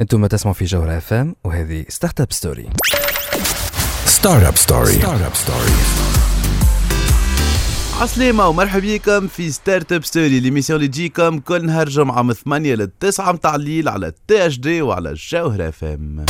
أنتم تسمعوا في جوهرة FM وهذه Start Up Story Start Up Story Start Up Story عسلامة ومرحبا بكم في Start Up Story l'émission اللي تجيكم كل نهار جمعة من 8 ل 9 متاع الليل على THD وعلى جوهرة FM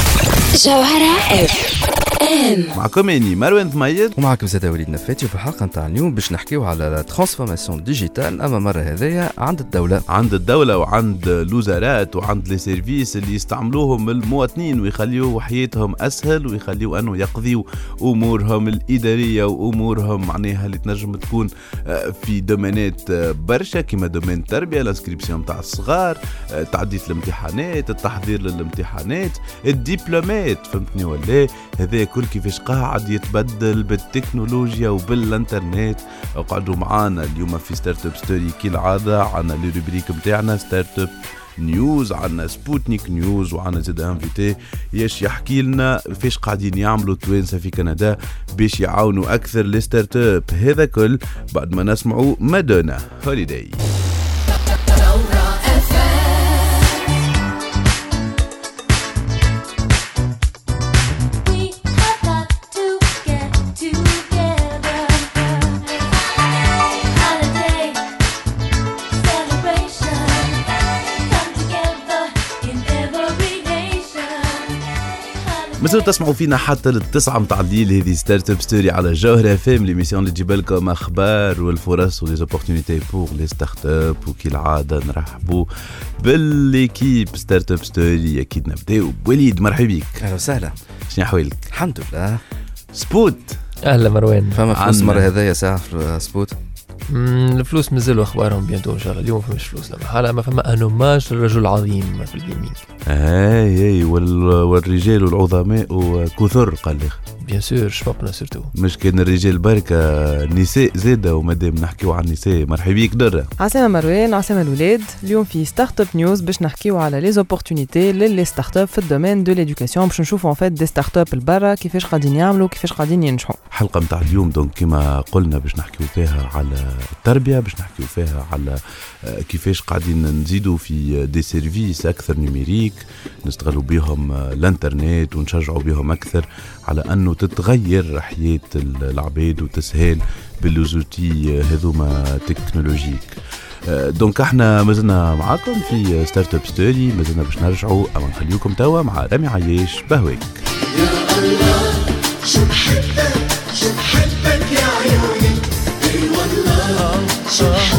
جوهرة FM معكم اني مروان ثميد ومعكم زاد وليد نفاتي وفي الحلقة نتاع اليوم باش نحكيو على la transformation digitale أما مرة هذيا عند الدولة. عند الدولة وعند الوزارات وعند les services اللي يستعملوهم المواطنين ويخليو حياتهم أسهل ويخليو أنه يقضيو أمورهم الإدارية وأمورهم معناها اللي تنجم تكون آه، في دومينات آه، برشا. كيما domaine التربية ال inscription تاع الصغار آه، تعديل الامتحانات التحضير للامتحانات الدبلومات فهمتني ولا؟ هذا كل كيفاش قاعد يتبدل بالتكنولوجيا وبالانترنت. اقعدوا معانا اليوم في Start Up Story كالعادة عنا les rubriques نتاعنا Start Up News عنا Sputnik News وعنا زاد invité باش يحكي لنا فيش قاعدين يعملوا التوانسه في كندا باش يعاونوا أكثر les start-up هذا كل بعد ما نسمعوا مادونا Holiday مازالوا تسمعوا فينا حتى للتسعة متاع الليل. هذه Start Up Story على جوهرة FM l'émission اللي تجيب لكم أخبار والفرص و les opportunités pour les start-up وكالعادة نرحبوا ب l'équipe. Start Up Story أكيد نبداو. بوليد مرحبا بك. أهلا وسهلا. شنو احوالك؟ الحمد لله. سبوت. أهلا مروان. فما فلوس مرة هذايا ساعة في سبوت؟ الفلوس مازالوا أخبارهم bientôt إن شاء الله. اليوم فماش فلوس لا ما فما un hommage للرجل العظيم في ال gaming اي اي وال... والرجال العظماء كثر قال لي. bien sûr شبابنا surtout مش كان الرجال بركة نساء زادة ومادام نحكيو عن النساء مرحبا بك درة. عسلامة مروان عسلامة الولاد. اليوم في Start Up News باش نحكيو على les opportunités ل les start-up في ال domaine de l'éducation باش نشوفوا en fait des start-up البرا كيفاش قاعدين يعملوا كيفاش قاعدين ينجحوا. الحلقة متاع اليوم donc كما قلنا باش نحكيو فيها على التربية باش نحكيو فيها على آه، كيفاش قاعدين نزيدوا في des services أكثر numériques نستغلوا بهم آه، الإنترنت ونشجعوا بهم أكثر. على أنه تتغير حياة العباد وتسهل ب les outils هذوما technologiques. آه، donc إحنا مازلنا معاكم في Start Up Story مازلنا باش نرجعوا أما نخليكم توا مع رامي عياش بهواك. مازلتوا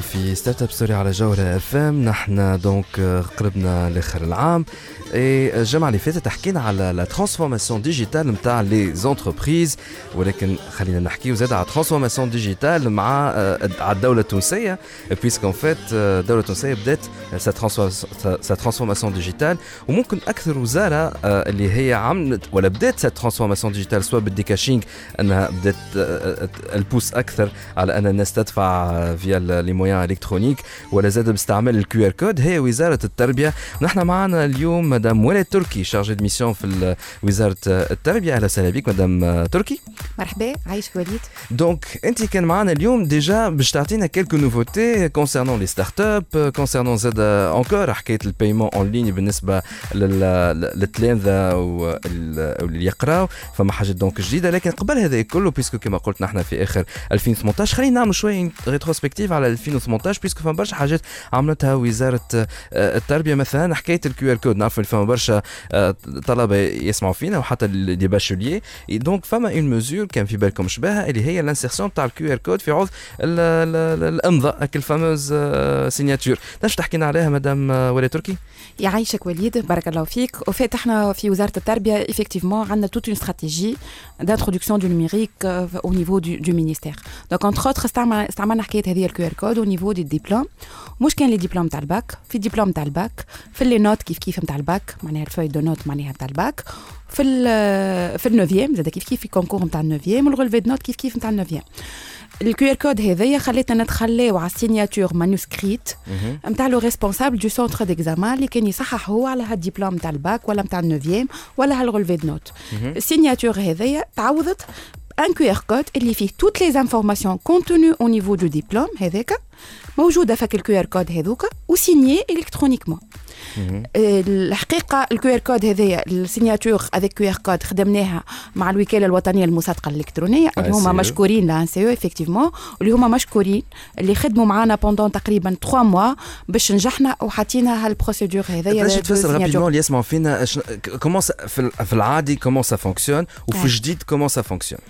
في Start Up Story على جوهرة FM نحن donc آه، قربنا لآخر العام. اي الجمعة اللي فاتت حكينا على la transformation digitale نتاع les entreprises ولكن خلينا نحكيو زاد على transformation digitale مع على الدولة التونسية puisque en fait الدولة التونسية بدات sa transformation digitale وممكن أكثر وزارة آه، اللي هي عملت ولا بدات sa transformation digitale سواء بال decashing انها بدات ت pousse أكثر على ان الناس تدفع via les moyens électroniques ولا زاد باستعمال ال QR code هي وزاره التربيه نحن معنا اليوم مدام ولاد تركي chargée de mission في وزاره التربيه أهلا وسهلا بك مدام تركي مرحبا يعيشك وليد donc انت كان معنا اليوم déjà باش تعطينا quelques nouveautés concernant les start-up concernant زاد encore حكايه ال paiement en ligne بالنسبة لل- للتلامذه وال- واللي يقراو فما حاجات donc جديده لكن قبل هذا كله puisque كما قلت نحن في اخر 2018 خلينا نعمل شوية rétrospective على 2018 puisque فما برشا حاجات عملتها وزاره التربيه مثلا حكايه ال QR code نعرف فما برشا آه، طلبة يسمعوا فينا وحتى des bacheliers donc فما une mesure كان في بالكم شبهها اللي هي ال insertion تاع ال QR code في عوض ال- ال- ال- الامضاء هاك ال fameuse signature تنجم تحكينا عليها مدام آه، ولي تركي؟ يعيشك وليد بارك الله فيك. en fait إحنا في وزارة التربية effectivement عندنا l'introduction du numérique euh, au niveau du, du ministère. Donc entre autres استعمل استعملنا حكاية هذه ال QR code au niveau des diplômes. مش كان les diplômes تاع الباك في ديبلوم تاع الباك في les notes كيف كيف نتاع الباك. معناها ال relevé de notes معناها تاع الباك. في ال في ال neuvième زاد كيف كيف في concours نتاع ال neuvième وال relevé de notes كيف كيف نتاع ال neuvième. ال QR code هذايا خلتنا نتخلاو على ال signature manuscrite. نتاع le responsable du centre d'examen اللي كان يصحح هو على هالدبلوم نتاع الباك ولا نتاع ال neuvième ولا هال relevé de notes ال signature هذايا تعوضت un QR code اللي فيه toutes les informations contenues au niveau du diplôme هذاك. موجودة فك ال QR code هذوك و signés électroniquement الحقيقة ال QR code هذايا ال signature avec QR code خدمناها مع الوكالة الوطنية للمصادقه الإلكترونية اللي هما. مشكورين لا سي أو effectivement واللي هما مشكورين اللي خدموا معنا pendant تقريبا 3 mois باش نجحنا وحطينا هال procédure هذايا دو تفسر. rapidement اللي يسمعوا فينا comment في ال- في العادي comment ça fonctionne وفي آه. الجديد comment ça fonctionne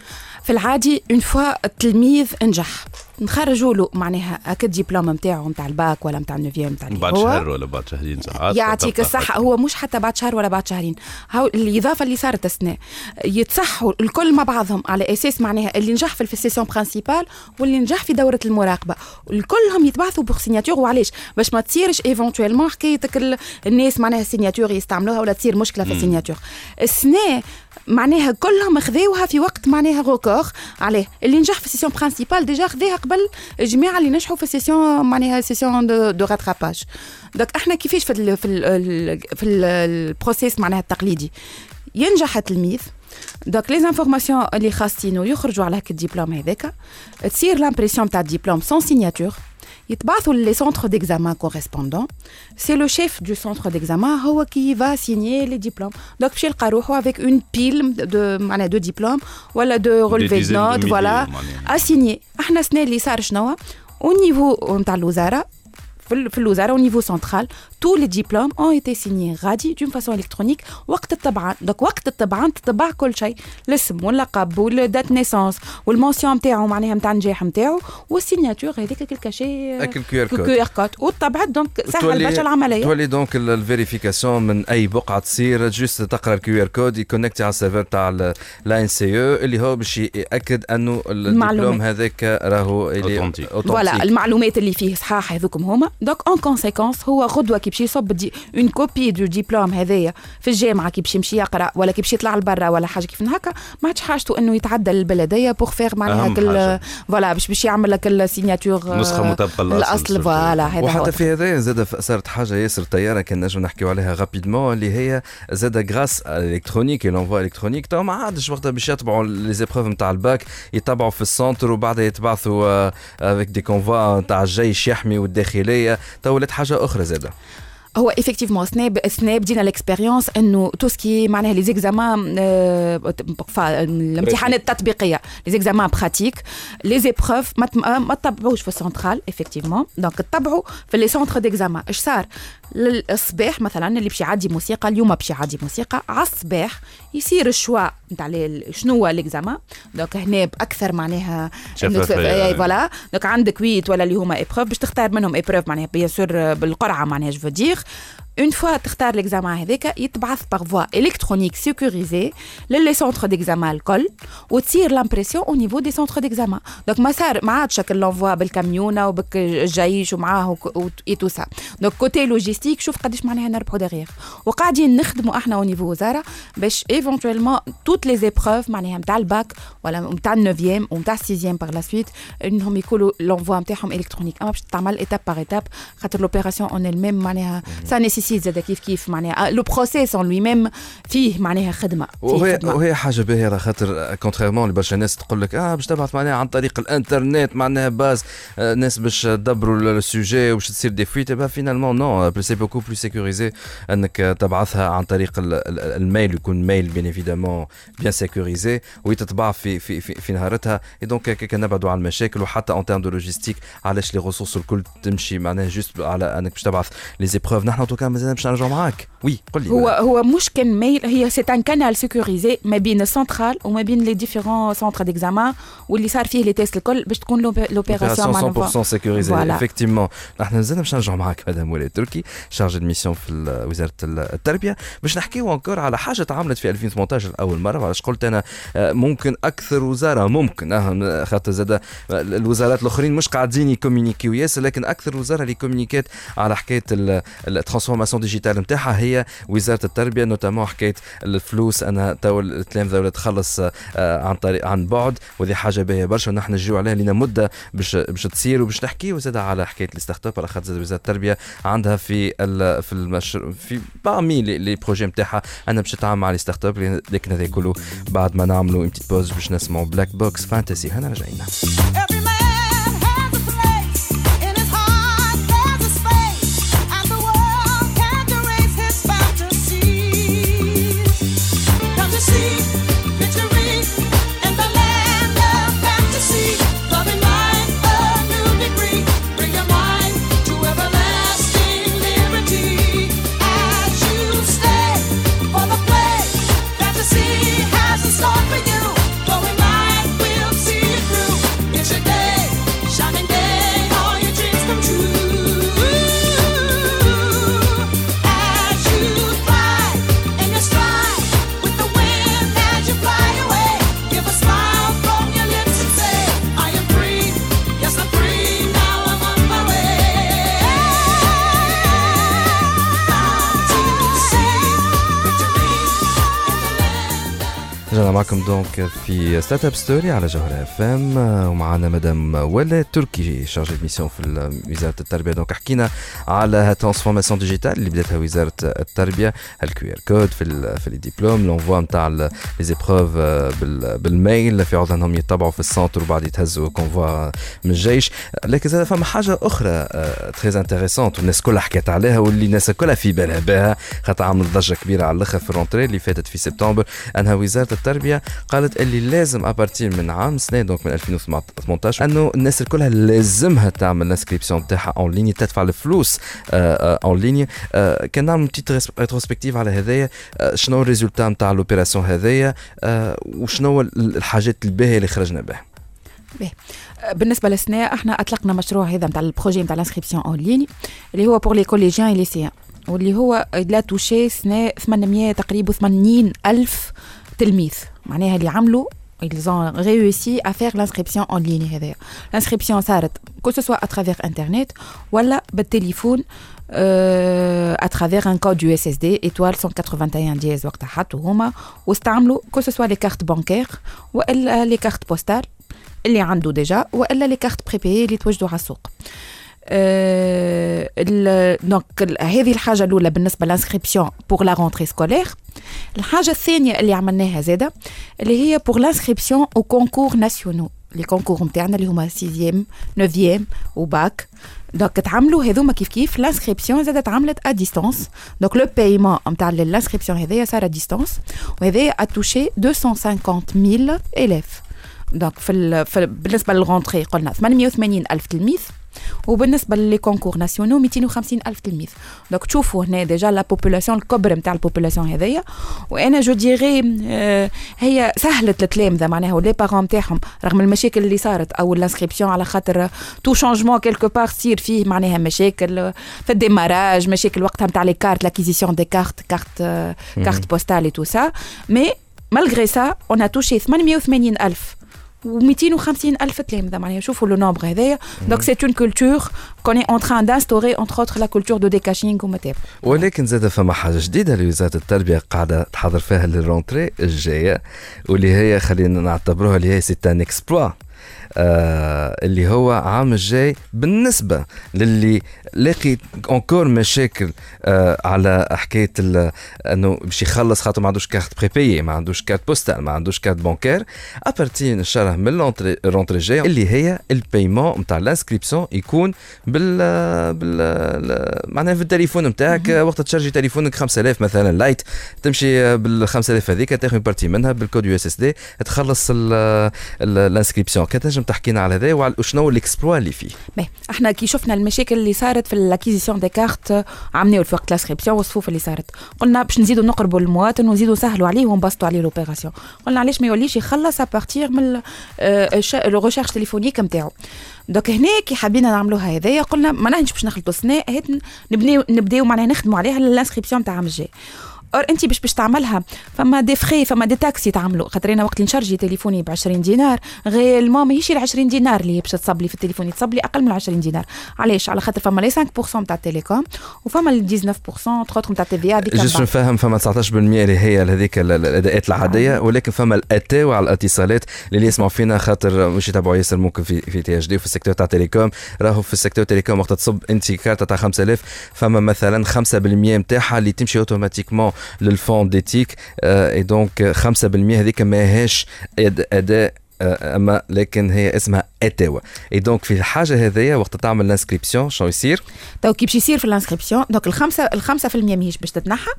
في العادي une fois التلميذ نجح نخرجوا له معناها هكا الدبلوم نتاعو نتاع الباك ولا نتاع ال neuvième نتاع بعد. شهر ولا بعد شهرين ساعات. يعطيك الصحة. هو مش حتى بعد شهر ولا بعد شهرين. هاو الإضافة اللي صارت السنة يتصحوا الكل مع بعضهم على أساس معناها اللي نجح في ال session principale واللي نجح في دورة المراقبة. الكلهم يتبعثوا pour signature وعلاش؟ باش ما تصيرش éventuellement حكايتك ال- الناس معناها ال signature يستعملوها ولا تصير مشكلة في ال signature السنة معناها كلهم خذاوها في وقت معناها record عليه. اللي نجح في ال session principale déjà خذاها قبل الجماعة اللي نجحوا في ال session معناها session de, de rattrapage donc إحنا كيفاش في ال في ال في ال- ال process معناها التقليدي؟ ينجح التلميذ donc les informations اللي خاصينه يخرجوا على هاك الدبلوم هذاك. تصير l'impression تاع الدبلوم sans signature يتبعثوا les centres d'examen correspondants c'est le chef de centre d'examen هو qui va signer les diplômes donc باش يلقى روحو avec une pile de معناها de diplômes ولا de relevés dizaines de notes milliers voilà معناها. à signer إحنا السنة اللي صار شنو au niveau نتاع الوزاره في ال- في الوزاره au niveau central. Tous les diplômes ont été signés. غادي d'une façon électronique وقت الطبعان donc وقت الطبعان تطبع كل شيء الاسم واللقب وال date naissance وال mention نتاعو معناها نتاع النجاح نتاعو وال signature هذيك الكاشي QR code وطبعت donc سهل برشا العملية تولي donc ال vérification من اي بقعه تصير juste تقرا ال QR code يconnecti على ال serveur تاع l'ANC أو اللي هو باش ياكد انه الدبلوم. هذاك راهو Authentique. voilà المعلومات اللي فيه صحاح هذوكم هما donc en conséquence هو غدوه كي باش يصب dépose une copie de diplôme هذايا في الجامعة كي باش يمشي يقرأ ولا كي باش يطلع لبرا ولا حاجة كيف هكا. ما عادش حاجته إنه يتعدى للبلديه pour faire معناها كل. voilà باش باش يعمل لك ال signature نسخة مطابقة للأصل الأصل. voilà هذا هو. وحتى في هذا زاد صارت حاجة ياسر طيارة كان نجم نحكيو عليها rapidement اللي هي زاد grâce électronique l'envoi électronique تو ما عادش وقتها باش يتبعوا les épreuves نتاع الباك يتبعوا في ال centre وبعدها يتبعثوا avec des convois نتاع الجيش يحمي والداخلية. تو ولات حاجة أخرى زاد. هو effectivement سناب سناب دينا l'expérience انه تو ce qui معناها les examens الامتحانات التطبيقيه les examens pratiques les épreuves ما تم- ما تطبعوش في ال central effectivement donc تطبعوا في les centres d'examen اش صار الصباح مثلا اللي باش يعدي موسيقى اليوم باش يعدي موسيقى على الصباح يصير ال choix نتاع شنو هو l'examen donc هنا بأكثر معناها voilà donc عندك huit ولا اللي هما épreuves باش تختار منهم épreuve معناها bien sûr بالقرعة معناها je dirais une fois تختار l'examen هذاك يتبعث par voie électronique sécurisée لل les centres d'examen الكل وتصير l'impression au niveau des centres d'examen donc ما صار ما عادش هكا l'envoi بالكاميونه وبك الجيش ومعاه et tout ça donc côté logistique شوف قداش معناها نربحوا دغيغ وقاعدين نخدموا إحنا au niveau وزاره باش éventuellement toutes les épreuves معناها نتاع الباك ولا نتاع ال neuvième ونتاع ال sixième par la suite انهم يكونوا l'envoi نتاعهم électronique اما باش تتعمل étape par étape خاطر l'opération en elle-même معناها ça nécessite زاد كيف كيف معناها. le process en lui-même فيه معناها خدمة فيه وهي خدمة. وهي حاجة باهية على خاطر contrairement لبرشا ناس تقول لك آه باش تبعث معناها عن طريق الإنترنت معناها bah آه، ناس باش تدبروا ال sujet وباش تصير des fuites bah finalement non c'est beaucoup plus sécurisé انك تبعثها عن طريق ال- ال- ال mail يكون mail bien évidemment bien sécurisé وتتباع في في في, في نهارتها. et donc هكاك نبعدوا على المشاكل وحتى en termes de logistique علاش les ressources الكل تمشي معناها juste على انك باش تبعث les épreuves نحن en tout cas مازال باش نرجعوا معاك. oui قول لي. هو هو مش كان mail هي c'est un canal sécurisé ما بين السنترال وما بين les différents centres d'examen واللي صار فيه les tests الكل باش تكون l'opération opération 100% sécurisée. effectivement نحن مازلنا باش نرجعوا معاك مدام ولاء تركي chargée de mission في وزارة ال- التربية. باش نحكيو encore على حاجة تعملت في 2018 لأول مرة. وعلاش قلت أنا؟ آه، ممكن أكثر وزارة. ممكن. آه، خاطر زاد الوزارات الأخرين مش قاعدين يكومينيكيو. ياسر لكن أكثر وزارة اللي communiquat على حكاية ال transformation ال transformation digitale نتاعها هي وزارة التربية notamment حكاية الفلوس. أنا تو التلامذه ولا تخلص آه، عن طريق عن بعد وهذه حاجة باهية برشا. ونحن نجيو عليها لنا مدة باش باش تصير وباش نحكيو زاد على حكاية ال startup على خاطر وزارة التربية عندها في في المشروع في parmi les projets نتاعها. أنا باش نتعامل مع les startups لكن هذا كله بعد ما نعملوا pause باش نسمعوا Black Box Fantasy هنا رجعنا معكم donc في Startup Story على جوهرة اف ام ومعنا مدام ولا تركي chargée mission في وزارة التربية. donc حكينا على transformation digitale اللي بداتها وزارة التربية. ال QR code في في diplôme l'envoi نتاع les épreuves بال mail في عوض انهم يتبعوا في ال centre وبعد يتهزوا convoi من الجيش. لكن زاد فما حاجة أخرى très intéressante والناس كلها حكت عليها واللي الناس كلها في بالها بها. خاطر عملت ضجة كبيرة على الأخر في ال rentrée اللي فاتت في سبتمبر. أنها وزارة التربية قالت اللي لازم à partir من عام سنة donc من 2018 أنه الناس الكلها لازمها تعمل ال inscription تاعها en ligne تدفع الفلوس en ligne كان نعمل petite rétrospective على هذايا. آه، شنو ال résultat نتاع l'opération هذايا؟ آه، وشنو الحاجات الباهية اللي خرجنا بها؟ بالنسبة للسنه إحنا أطلقنا مشروع هذا نتاع ال projet نتاع ال inscription en ligne اللي هو pour les collégiens lycéens واللي هو a touché سنه 800 تقريبا 80 ألف تلميذ معناها اللي عملوا ils ont réussi à faire l'inscription en ligne هذايا l'inscription صارت que ce soit à travers internet ولا بالتليفون euh, à travers un code USSD étoile 181 دياز وقتها حطوا هما واستعملوا que ce soit les cartes bancaires والا les cartes postales اللي عنده ديجا والا لي كارت بريبيي اللي توجدوا على السوق أه ال- donc ال- هذه الحاجة الأولى بالنسبة لل inscription pour la rentrée scolaire الحاجة الثانية اللي عملناها زادة اللي هي pour l'inscription aux concours nationaux les concours نتاعنا اللي هما 6 9 و bac donc تعملوا هذوما كيف كيف. l'inscription زادت تعملت à distance donc le paiement نتاع لانسكريبسيون هذايا صار à distance وهذايا a touché 250 000 élèves donc في, ال... في ال... بالنسبة لل rentrée قلنا 880 ألف تلميذ. وبالنسبة ل les concours nationaux 250 ألف تلميذ. donc تشوفوا هنا déjà la population الكبر نتاع ال population هذيا وأنا je dirais آه، هي سهلت التلامذه معناها و les parents نتاعهم رغم المشاكل اللي صارت أو ال inscription على خاطر tout changement quelque part تصير فيه معناها مشاكل في ال démarrage مشاكل وقتها نتاع les cartes l'acquisition des cartes cartes cartes postales et tout ça mais malgré ça on touchait 880 ألف و250 ألف تلامذة معناها شوفوا le nombre هذايا. donc c'est une culture qu'on est en train d'instaurer entre autres la culture du decashing ومتابع ولكن زاد فما حاجة جديدة اللي وزارة التربية قاعدة تحضر فيها لل rentrée الجاية واللي هي خلينا نعتبروها اللي هي c'est un exploit اللي هو عام الجاي بالنسبة للي لاقي encore مشاكل آه على حكاية إنه باش يخلص خاطر ما عندوش carte prépayée ما عندوش carte postale ما عندوش carte bancaire à partir ان شاء الله من ال rentrée الجايه اللي هي ال paiement نتاع ال inscription يكون بال بال معناها في التليفون نتاعك وقت ت charger تليفونك 5000 مثلا لايت تمشي بال 5000 هذيك تاخذ partie منها بال code USSD تخلص ال- ال- ال inscription كان تنجم تحكينا على هذا وعلى شنو ال exploit اللي فيه. باهي إحنا كي شفنا المشاكل اللي صارت في ال acquisition des cartes عملناو في وقت ال inscription والصفوف اللي صارت. قلنا باش نزيدوا نقربوا للمواطن ونزيدوا نسهلوا عليه ونبسطوا عليه l'opération قلنا علاش ما يوليش يخلص à partir من le recharge téléphonique نتاعو. donc هنا كي حبينا نعملوها هذايا قلنا ما نحنش باش نخلطوا هات نبنيو نبداو معناها نخدموا عليها لل inscription تاع عام الجاي. or انت باش باش تعملها. فما des frais فما des taxes يتعملوا. خاطر أنا وقت ن charger تليفوني ب 20 دينار غير ماهيش ال 20 دينار اللي باش تصب لي في التليفون يتصب لي أقل من 20 دينار. علاش؟ على خاطر فما لي 5% نتاع ال télécom وفما ال 19% تخوتهم نتاع TVA هذيك juste نفهم فما 19% اللي هي هذيك ال- ال- الأداءات العادية ولكن فما الاتاو على الاتصالات اللي يسمعوا فينا خاطر مش يتابعوا ياسر ممكن في في تي إتش دي وفي السيكتور تاع تيليكوم راهو في السيكتور تيليكوم وقت تصب انت كارت تاع 5000 فما مثلا 5% نتاعها اللي تمشي أوتوماتيكمون للفون ديتيك اي دونك 5% هذيك ماهيش أداء آه، أما لكن هي اسمها اتاوا اي دونك في الحاجة هذيا وقت تعمل الانسكريبسيون شنو يصير؟ تو كي باش يصير في ال inscription donc الخمسة الخمسة في المية ماهيش باش تتنحى.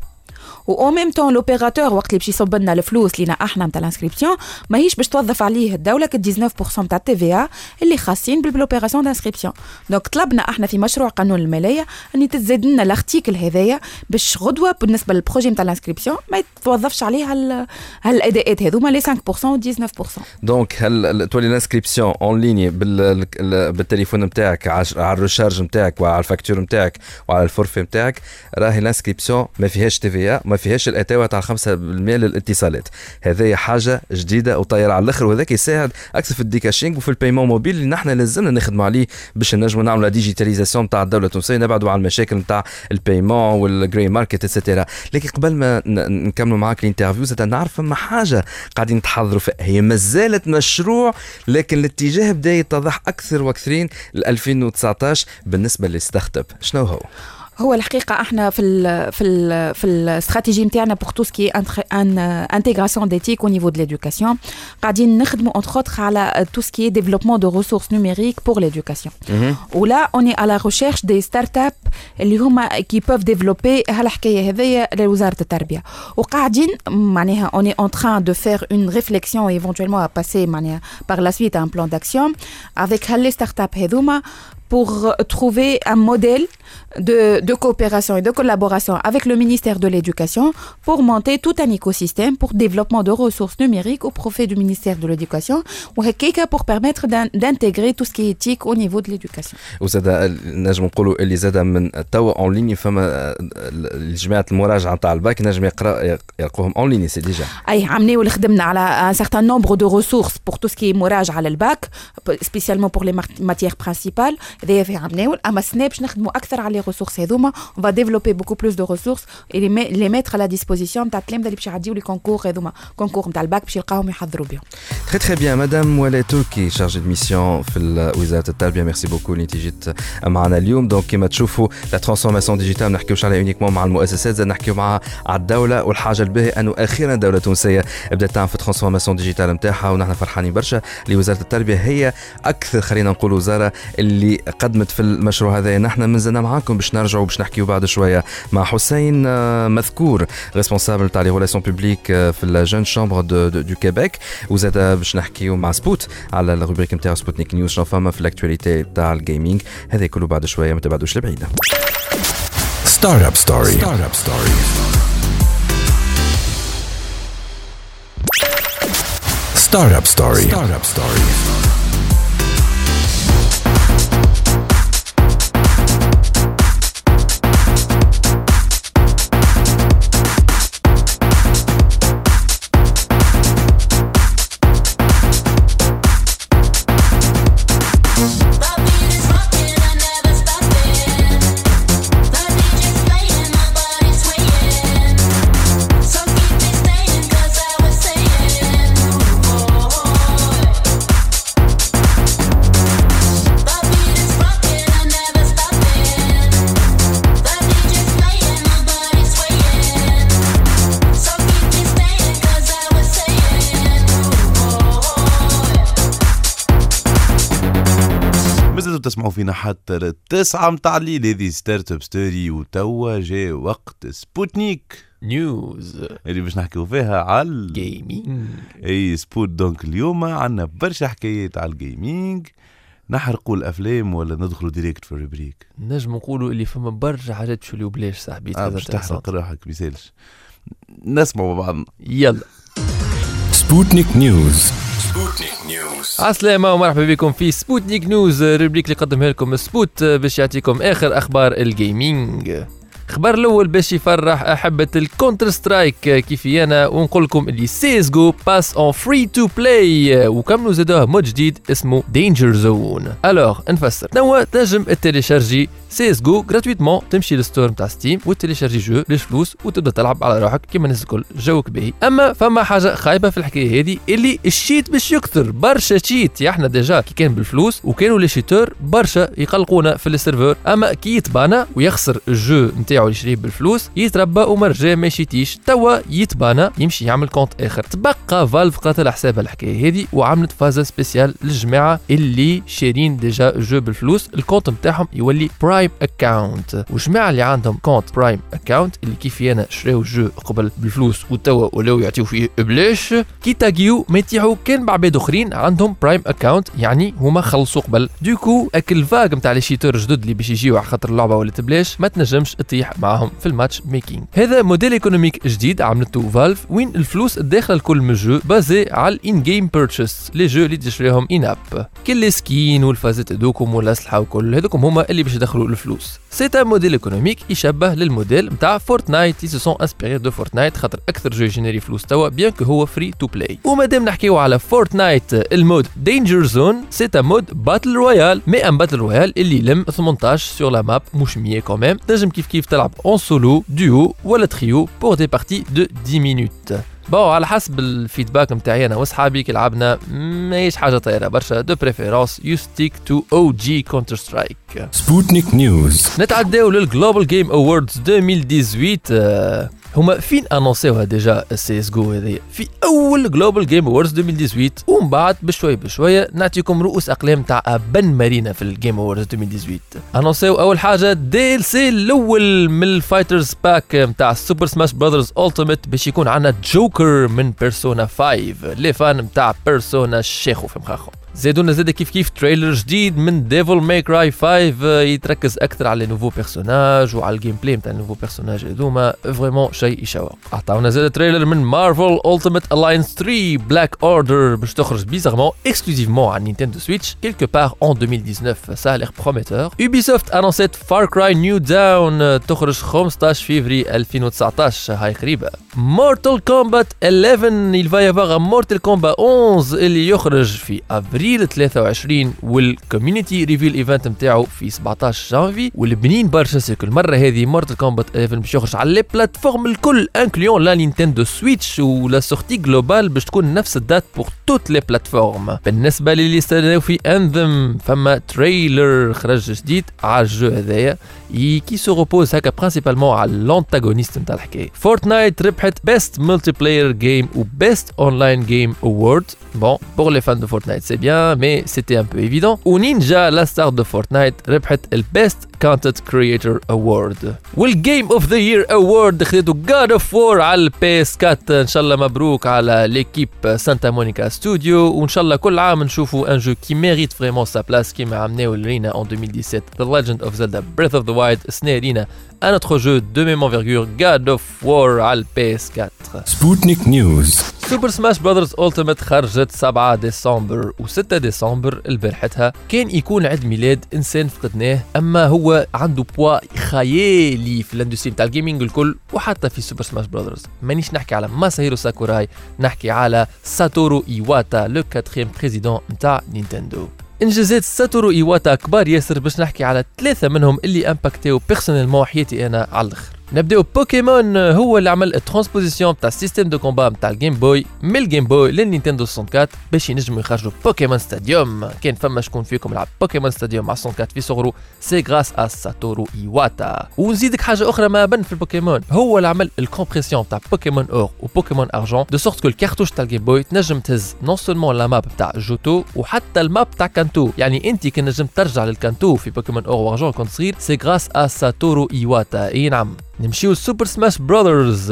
و au même temps l'opérateur وقت اللي باش يصب لنا الفلوس لينا أحنا نتاع ال inscription ماهيش باش توظف عليه الدولة ك 19% نتاع ال TVA اللي خاصين بال opération d'inscription donc طلبنا أحنا في مشروع قانون الماليه أن تزاد لنا ال article هذايا باش غدوة بالنسبة لل projet نتاع ال inscription ما يتوظفش عليه هال هالأداءات هذوما لي 5% و 19% donc هل تولي ال inscription en ligne بال ال- بالتليفون نتاعك على ال recharge نتاعك وعلى ال facture نتاعك وعلى ال forfait نتاعك راهي ال inscription ما فيهاش TVA ما فيهاش الاتاوه تاع 5% للاتصالات. هذه حاجة جديدة وطايرة على الآخر وذاك يساعد أكثر في ال decashing وفي ال paiement mobile اللي نحن لازمنا نخدموا عليه باش نجموا نعملوا la digitalisation تاع الدولة التونسية نبعدوا على المشاكل نتاع ال paiement وال grey market et cetera لكن قبل ما نكملوا معاك ال interview زاد نعرف فما حاجة قاعدين تحضروا فيها. هي ما زالت مشروع لكن الاتجاه بدأ يتضح أكثر وأكثرين ل 2019 بالنسبة لل startup شنو هو؟ هو الحقيقة إحنا في ال في ال في الاستراتيجي نتاعنا pour tout ce qui est intégration des TIC au niveau de l'éducation قاعدين نخدموا entre autres على tout ce qui développement de ressources numériques pour l'éducation ولا on est على recherche des startups اللي هما qui peuvent développer هالحكاية هذيا لوزارة التربية. وقاعدين معناها on est en train de faire une réflexion éventuellement à passer معناها par la suite un plan d'action avec les startups هذوما pour trouver un modèle de, de coopération et de collaboration avec le ministère de l'Éducation pour monter tout un écosystème pour développement de ressources numériques au profit du ministère de l'Éducation ou هكاكا pour permettre d'in- d'intégrer tout ce qui est éthique au niveau de l'éducation. وزاد نجم نقولوا اللي زاد من توا اون ليني فما جماعه المراجعه نتاع الباك نجم يقرا يلقوهم اون ليني سي ديجا اي عملنا اللي خدمنا على un certain nombre de ressources pour tout ce qui est مراجعة على الباك spécialement pour les mat- matières principales هذايا في عملناو اما السنه باش نخدموا اكثر على les ressources. هذوما plus de ressources et les, met- les mettre à la disposition نتاع التلامذه اللي باش يعديوا les concours هذوما concours نتاع الباك باش يلقاوهم يحضروا بهم très très bien madame ولاء تركي chargée de mission في وزاره التربيه merci beaucoup اللي انت جيت معنا اليوم donc كيما تشوفوا la transformation digitale ما نحكيوش عليها uniquement مع المؤسسات زاد نحكيو مع على الدولة والحاجة الباهيه انه أخيرا الدولة التونسيه بدات تعمل في ال transformation digitale نتاعها ونحن فرحانين برشا اللي وزاره التربيه هي أكثر خلينا نقول وزاره اللي قدمت في المشروع هذا نحن مازلنا معاكم باش نرجعوا باش نحكيو بعد شوية مع حسين آه، مذكور responsable تاع les relations publiques في ال Jeune Chambre de de Québec وزاد باش نحكيو مع سبوت على ال rubrique نتاع سبوتنيك نيوز شنو فما في ال actualité تاع ال gaming هذا كله بعد شوية ما تبعدوش لبعيد Startup Story Startup Story ستارت اب ستوري ستارت اب ستوري تسمعوا فينا حتى التسعة متاع الليل. هذه Startup Story وتوا جاء وقت سبوتنيك. نيوز. اللي باش نحكيو فيها على gaming avec سبوت. donc اليوم عندنا برشا حكايات على ال gaming نحرقوا الأفلام ولا ندخلوا direct في ال rubrique نجم نقولوا اللي فما برشا حاجات باش يوليو بلاش صاحبي آه باش تحرق روحك بيسالش نسمعوا مع بعض يلا. سبوتنيك نيوز. Sputnik News. عسلامة ومرحبا بكم في Sputnik News rubrique اللي قدمها لكم سبوت باش يعطيكم آخر أخبار ال gaming خبر الأول باش يفرح أحبة ال Counter Strike كيفي أنا؟ ونقول لكم اللي CS:GO passe en free to play وكملوا زادوها mode جديد اسمه Danger Zone alors نفسر. توا تنجم télécharger CS:GO gratuitement تمشي لل store نتاع Steam و télécharger jeu بلاش فلوس وتبدأ تلعب على روحك كيما الناس الكل جوك باهي أما فما حاجة خايبة في الحكاية هذه اللي ال cheat باش يكثر برشا cheat إحنا déjà كي كان بالفلوس وكانوا les cheateurs برشا يقلقونا في ال serveur أما كي يتبانا ويخسر ال jeu نتاعو اللي يشريه بالفلوس يتربى ومرجع ما يشيتيش. توا يتبانا يمشي يعمل compte آخر. تبقى Valve قاتل حسابها الحكاية هذه وعملت فازة spéciale للجماعة اللي شارين déjà jeu بالفلوس. ال compte نتاعهم يولي Prime account والجماعه اللي عندهم compte Prime account اللي كيفي أنا شراو jeu قبل بالفلوس وتوا ولاو يعطيو فيه بلاش كي تاجيو ما يتيحوا كان بعباد أخرين عندهم Prime account يعني هما خلصوا قبل. donc هاك ال vague نتاع les cheateurs جدد اللي باش يجيو على خاطر اللعبة ولات بلاش ما تنجمش تطيح معاهم في ال matchmaking هذا modèle économique جديد عملته Valve وين الفلوس الداخله الكل من ال jeu basé على ال in-game purchase les jeux اللي تشريهم in app كل skin والفازات هذوكم والأسلحة وكل هذوكم هما اللي باش يدخلوا الفلوس c'est un modèle économique يشبه للموديل نتاع Fortnite se sont inspirés de Fortnite خاطر أكثر jeu généré فلوس توا bien que هو free to play ومادام نحكيو على Fortnite ال mode Danger Zone c'est un mode battle royale mais un battle royale اللي يلم 18 sur la map مش 100 quand même تنجم كيف كيف تلعب en solo duo ولا trio pour des parties de 10 minutes bon على حسب ال feedback نتاعي أنا وأصحابي كي لعبنا ماهيش حاجة طايرة برشا de préférence you stick to OG Counter Strike Sputnik News نتعداو لل Global Game Awards 2018 آه، هما فين أنونسيوها déjà ال CS:GO هذه في أول Global Game Awards 2018 ومن بعد بشوي بشوية نعطيكم رؤوس أقلام تاع أبن ما رينا في ال Game Awards 2018 أنونسيو أول حاجة DLC الأول من ال Fighters Pack نتاع Super Smash Brothers Ultimate باش يكون عندنا جوكر من Persona 5 les fans نتاع Persona الشيخو في مخاخهم زادونا زاد كيف كيف trailer جديد من Devil May Cry 5 يتركز أكثر على nouveaux personnages وعلى ال gameplay نتاع ال nouveaux personnages هذوما. vraiment شيء يشوق. عطاونا زاد trailer من Marvel Ultimate Alliance 3 Black Order باش تخرج bizarrement exclusivement على Nintendo Switch quelque part en 2019 ça a l'air prometteur. Ubisoft انونسيت Far Cry New Dawn تخرج 15 فيفري 2019 هاي قريبه Mortal Kombat 11 il va y avoir un Mortal Kombat 11 اللي يخرج في أبريل 23 وال community reveal event نتاعو في 17 جانفي والبنين برشا c'est que المرة هذه Mortal Kombat 11 باش يخرج على les plateformes الكل incluant la Nintendo Switch و la sortie globale باش تكون نفس ال date pour toutes les plateformes بالنسبة للي استناو في Anthem فما trailer خرج جديد على ال jeu هذايا qui se repose هكا principalement على l'antagoniste نتاع الحكاية. Fortnite ربحت best multiplayer game و best online game award bon pour les fans de Fortnite c'est mais c'était un peu évident و Ninja la star de Fortnite ربحت ال best content creator award وال game of the year award خذته God of War على ال PS 4 إن شاء الله مبروك على l'équipe Santa Monica Studio وإن شاء الله كل عام نشوفوا un jeu qui mérite vraiment sa place كيما عملناه لرينا en 2017 The Legend of Zelda Breath of the Wild السنة رينا un autre jeu de même envergure God of War على ال PS 4 Sputnik News Super Smash Brothers Ultimate خرجت 7 ديسمبر و6 ديسمبر البارحتها كان يكون عيد ميلاد إنسان فقدناه أما هو عنده بوا خيالي في ال industry نتاع ال gaming الكل وحتى في Super Smash Brothers مانيش نحكي على ماساهيرو ساكوراي نحكي على ساتورو ايواتا le quatrième président نتاع Nintendo انجازات ساتورو ايواتا كبار ياسر باش نحكي على ثلاثة منهم اللي امباكتيو personnellement حياتي أنا على الآخر. نبداو بوكيمون هو اللي عمل ال transposition تاع ال système de combat نتاع ال Game Boy من ال Game Boy لل Nintendo 64 باش ينجموا يخرجوا Pokémon Stadium كان فما شكون فيكم لعب Pokémon Stadium مع 64 في صغره. c'est grâce à ساتورو ايواتا ونزيدك حاجة أخرى ما بن في البوكيمون هو اللي عمل ال compression تاع Pokémon Or و Pokémon Argent de sorte que ال cartouche تاع ال Game Boy تنجم تهز non seulement la map تاع Johto وحتى ال map تاع Kanto يعني أنت كي نجم ترجع لل Kanto في Pokémon Or و Argent كنت صغير. c'est grâce à ساتورو ايواتا إي نعم. نمشيو Super Smash Brothers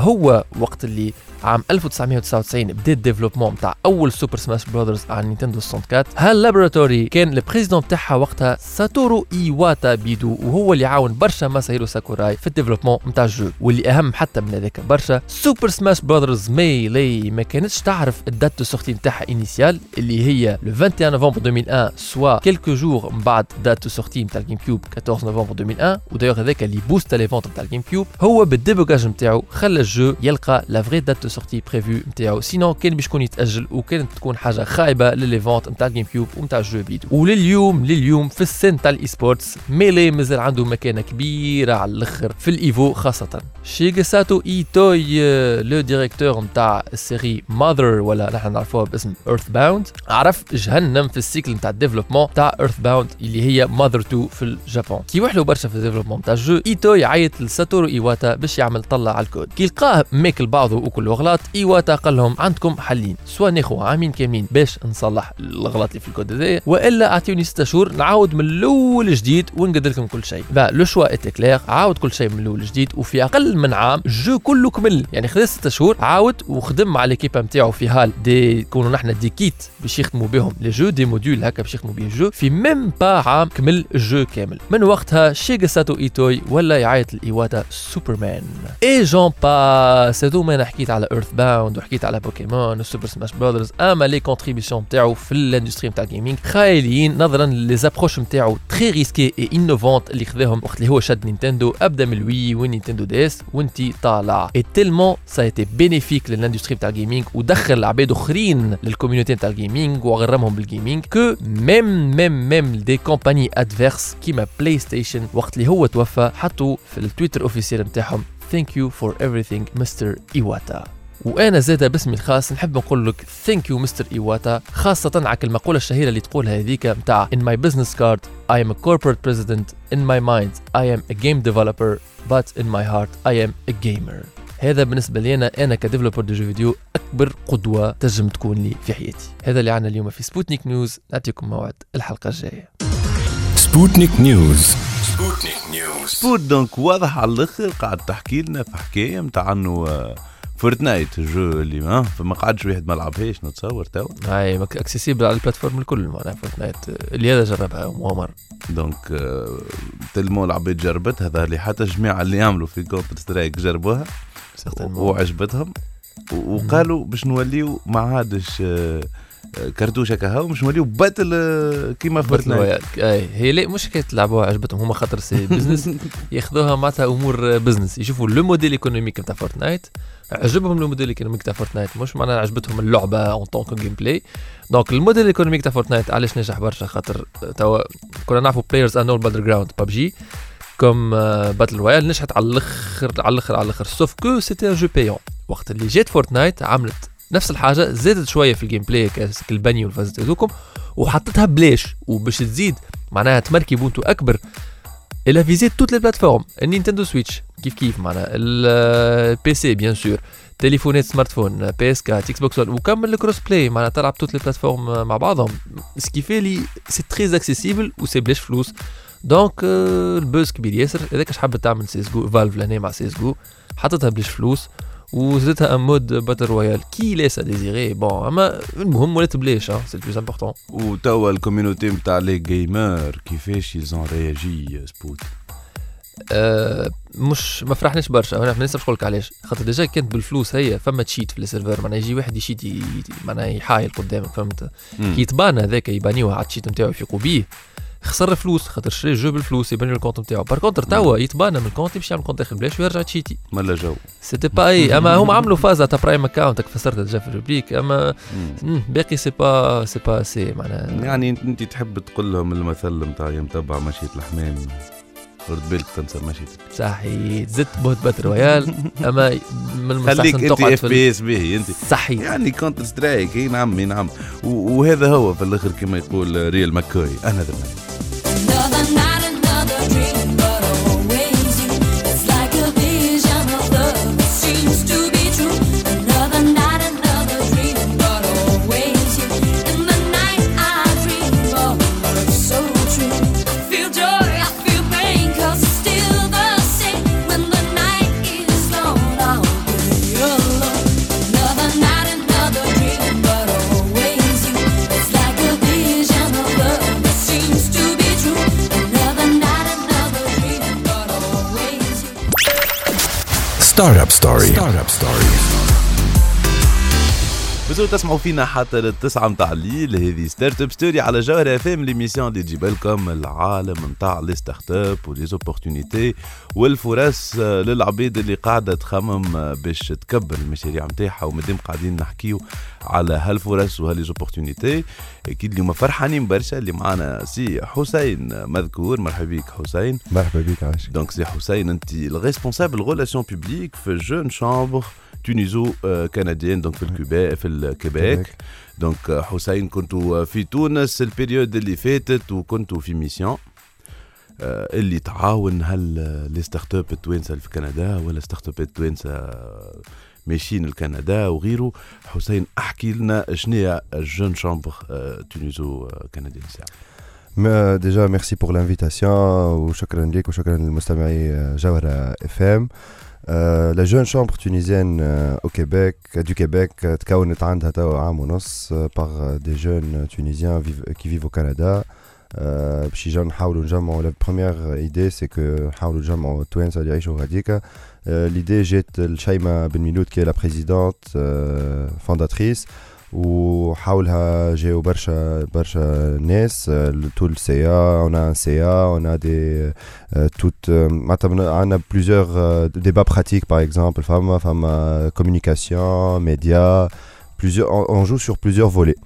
هو وقت اللي عام 1999 بدات développement نتاع أول Super Smash Brothers على Nintendo 64 HAL Laboratory كان ال président نتاعها وقتها ساتورو إيواتا بيدو وهو اللي عاون برشا ماساهيرو ساكوراي في ال développement نتاع ال jeu. واللي أهم حتى من هذاك برشا Super Smash Brothers Melee ما كانتش تعرف ال date de sortie نتاعها initiale اللي هي le 21 نوفمبر 2001 soit quelques jours من بعد date de sortie نتاع ال GameCube 14 نوفمبر 2001 ودايوغ هذاك اللي booste les ventes نتاع ال GameCube هو بال débogage نتاعو خلى ال jeu يلقى la vraie date de sortie prévue نتاعو sinon كان باش يكون يتاجل وكانت تكون حاجة خايبه لل les ventes نتاع ال GameCube ونتاع ال jeu vidéo ولليوم لليوم في ال scène تاع ال eSports Melee مازال عنده مكانه كبيره على الآخر في ال EVO خاصه شيغاساتو ايتوي le directeur نتاع ال série Mother ولا نحن نعرفوها باسم EarthBound عرف جهنم في ال cycle نتاع ال développement تاع EarthBound اللي هي Mother 2 في ال Japon كي وحلو برشا في ال développement تاع ال jeu ايتوي عيط لساتورو ايواتا باش يعمل طلع على الكود كي لقاه ماكل بعضه وكل غلط ايواتا قال لهم عندكم حلين. soit ناخذ عامين كاملين باش نصلح الغلط اللي في الكود هذايا. وإلا أعطيوني ستة شهور نعاود من الأول جديد ونقدر لكم كل شيء. bah le choix était clair عاود كل شيء من الأول جديد وفي أقل من عام ال jeu كله كمل. يعني خذ ستة شهور عاود وخدم مع l'équipe نتاعو في حال دي كونوا نحن des kits باش يخدموا بهم les jeux des modules هكا باش يخدموا بيه ال jeu في même pas عام كمل ال jeu كامل. من وقتها شيغا ساتو إيتوي ولا يعيط لإيواتا سوبرمان. et j'en passe هذوما أنا حكيت على EarthBound وحكيت على Pokémon و Super Smash Brothers اما les contributions نتاعو في ال industrie نتاع ال gaming خياليين نظرا les approches نتاعو très risquées et innovantes اللي خذاهم وقت اللي هو شد Nintendo ابدا من ال Wii وال Nintendo DS وانتي طالع اي tellement ça était bénéfique لل industrie نتاع ال gaming ودخل عباد اخرين لل community نتاع ال gaming وغرمهم بال gaming que même même même des compagnies adverses كيما PlayStation وقت اللي هو توفى حطوا في ال Twitter officiel نتاعهم thank you for everything mister ايواتا وأنا زادا باسمي الخاص نحب نقول لك thank you mister ايواتا خاصه على المقوله الشهيره اللي تقولها هذيك نتاع in my business card I am a corporate president in my mind I am a game developer but in my heart I am a gamer هذا بالنسبة لي أنا أنا ك développeur de jeux vidéo اكبر قدوه تنجم تكون لي في حياتي هذا اللي عنا اليوم في Sputnik News نعطيكم موعد الحلقة الجايه Sputnik News Sputnik News سبوت donc واضح على الآخر قاعد تحكي لنا في حكايه نتاع انه آه، Fortnite ال jeu اللي ما فما قعدش واحد ما لعبهاش نتصور توا هاي accessible على ال plateformes الكل معناها Fortnite اللي هذا جربها ومر donc tellement العباد جربتها ظهر لي حتى الجماعه اللي يعملوا في Counter-Strike جربوها وعجبتهم وقالوا باش نوليو ما عادش كرتوشه كهو باش نوليو battle آه، كيما battle Fortnite أي هي لا مش حكايه لعبوها عجبتهم هما خاطر c'est business ياخذوها معناتها أمور business يشوفوا le modèle économique نتاع Fortnite عجبهم le modèle économique تاع Fortnite مش معناها عجبتهم اللعبة en tant que gameplay donc ال modèle économique تاع Fortnite علاش نجح برشا؟ خاطر توا كنا نعرفوا PlayerUnknown's Battlegrounds PUBG comme battle royale نجحت على الأخر على الأخر على الأخر. sauf que c'était un jeu payant وقت اللي جات Fortnite عملت نفس الحاجة زادت شوية في ال gameplay كاسك البني والفازات هذوكم وحطتها بلاش. وباش تزيد معناها تمركي بونتو أكبر elle a visé toutes les plateformes ال Nintendo Switch كيف كيف معناها؟ ال PC bien sûr. تليفونات smartphones PS 4 Xbox 1 وكمل ال cross-play معناها تلعب toutes les plateformes مع بعضهم. ce qui fait que c'est très accessible و c'est بلاش فلوس donc ال buzz كبير. ياسر هذاك اش حبت تعمل CS GO Valve لهنا مع CS GO حطتها بلاش فلوس وزدتها un mode battle royale qui laisse désirer bon أما المهم ولات بلاش c'est le plus important وتوا ال community نتاع les gamers كيفاش ils ont réagi سبوت؟ آه، مش ما فرحناش برشا. أنا ما نقول لك علاش. خاطر déjà كانت بالفلوس هي فما cheat في ال serveur. معناها يجي واحد يشيت معناها يحايل قدامك فهمت؟ كي يتبان هذاك يبانيوه على ال cheat نتاعو يفيقوا بيه. خسر فلوس خاطر شري ال jeu بالفلوس يبان له ال compte نتاعو. par contre توا يتبان من ال compte باش يعمل compte آخر. بلاش ويرجع تشيتي. ملا jeu. سيتي با اي. أما هم عملوا فازا تاع برايم اكونت فسرتها ديجا في الريبليك أما باقي سي با سي با سي معناها. يعني أنت تحب تقول لهم المثل نتاع يا متبع مشية الحمام رد بالك تنسى مشية صحيح. زدت بوت باتل رويال. أما من المستحسن خليك أنت تقعد اف في بي اس به أنت. صحيح. يعني كونتر سترايك أي نعم أي نعم. وهذا هو في الآخر كما يقول ريال ماكوي أنا ذا تسمعوا فينا حتى للتسعة متاع الليل. هذه Startup Story على جوهرة FM l'émission اللي تجيب لكم العالم نتاع les startups و les opportunités والفرص آه، للعبيد اللي قاعدة تخمم آه، باش تكبر المشاريع نتاعها ومادام قاعدين نحكيو على هالفرص وهال les opportunités أكيد اليوم فرحانين برشا. اللي معنا سي حسين مذكور. مرحبا بك حسين. مرحبا بك عاش donc سي حسين انت ال responsable relations publiques في Jeune Chambre Tuniso-Canadienne donc في الكوبا في ال Québec donc آه، حسين كنتوا في تونس ال période اللي فاتت وكنتوا في mission. آه، اللي تعاون هال les startups التوانسة في كندا ولا startups التوانسة ماشيين لكندا وغيره. حسين احكي لنا شنو هي ال Jeune Chambre Tuniso-Canadienne ساعه mais déjà merci pour l'invitation وشكرا لك وشكرا للمستمعي جوهرة FM la jeune chambre tunisienne au Québec du Québec تكونت عندها توا عام ونص par des jeunes tunisiens qui vivent au Canada آه، باش يجاو نحاولوا نجمعوا la première idée c'est que نحاولوا نجمعوا التوانسه اللي يعيشوا غاديكا l'idée جات لشيماء بن ميلود qui la présidente fondatrice وحولها جاو برشا برشا ناس طول ال c'est un c'est un a des toute معناتها عندنا plusieurs débats pratiques par exemple فما فما communication média plusieurs on, on joue sur plusieurs volets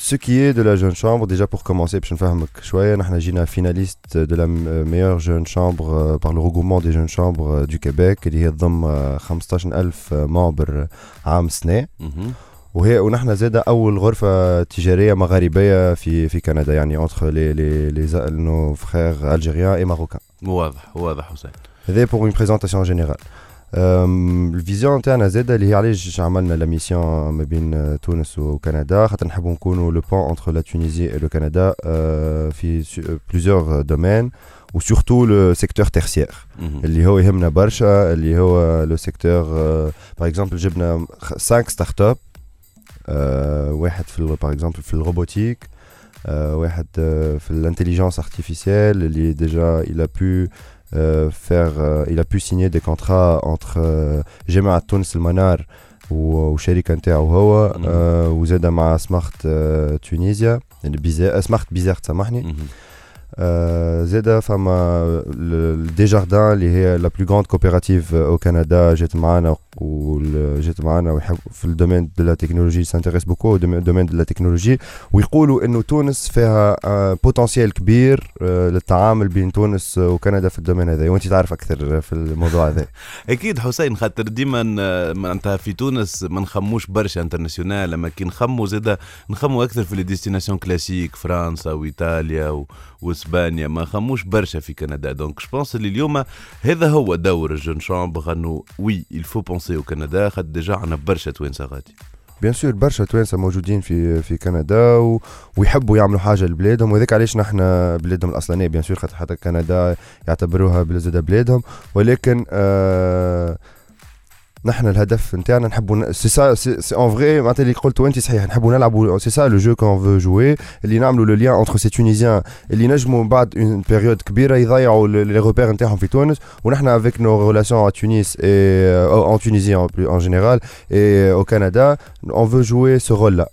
ce qui est de la jeune chambre, déjà pour commencer, باش نفهمك شوية نحن جينا finaliste de la meilleure jeune chambre euh, par le regroupement des jeunes chambres euh, du Québec اللي هي تضم آه، 15000 membres عام سنة مهم. وهي ونحن زاد أول غرفة تجارية مغاربية في في كندا يعني entre les les les nos frères algériens et marocains. واضح واضح حسين. هذا pour une présentation générale. أم، ال vision نتاعنا زاده اللي هي علاش عملنا la mission ما بين آه، تونس وكندا خاطر نحبوا نكونوا le pont entre la Tunisie et le Canada آه، في plusieurs domaines و surtout le secteur tertiaire. مهم. اللي هو يهمنا برشا اللي هو le secteur par exemple جبنا 5 start-up واحد في par exemple في ال robotique آه، واحد آه، في ال intelligence artificielle اللي déjà il a pu euh, faire euh, il a pu signer des contrats entre euh, جامعة تونس المنار و- وشركة نتاعو هو مم. آه، وزاد مع سمارت آه، تونيزيا يعني بيزا سمارت بيزار تسامحني آه، زاده فما Desjardins اللي هي la plus grande coopérative au Canada جات معانا وجات معانا ويحب في ال domaine de la technologie s'intéresse beaucoup au domaine de la technologie ويقولوا انه تونس فيها potentiel كبير آه، للتعامل بين تونس وكندا في ال domaine هذا. وأنت تعرف أكثر في الموضوع هذا. أكيد حسين خاطر ديما ن- معناتها في تونس ما نخموش برشا international لما كي نخمو زاده نخمو أكثر في les destinations classiques فرنسا وإيطاليا و... واسبانيا ما نخموش برشا في كندا. donc je pense اللي اليوم هذا هو دور ال jeune chambre. إنه oui il faut penser au Canada خاطر déjà عندنا برشا توانسه غادي bien sûr برشا توانسه موجودين في في كندا و... ويحبوا يعملوا حاجة لبلادهم. وذاك علاش نحن بلادهم الأصلانية. bien sûr خاطر حتى كندا يعتبروها بلاد بلادهم. ولكن آه نحن الهدف نتاعنا نحبوا c'est ça c'est en vrai معناتها اللي قلته انت صحيح نحبوا نلعبوا c'est ça le jeu qu'on veut jouer اللي نعملوا le lien entre ces tunisiens اللي نجموا بعد une période كبيرة يضيعوا les repères نتاعهم في تونس. ونحن avec nos relations à Tunis et en Tunisie en, plus- en général et au Canada on veut jouer ce rôle là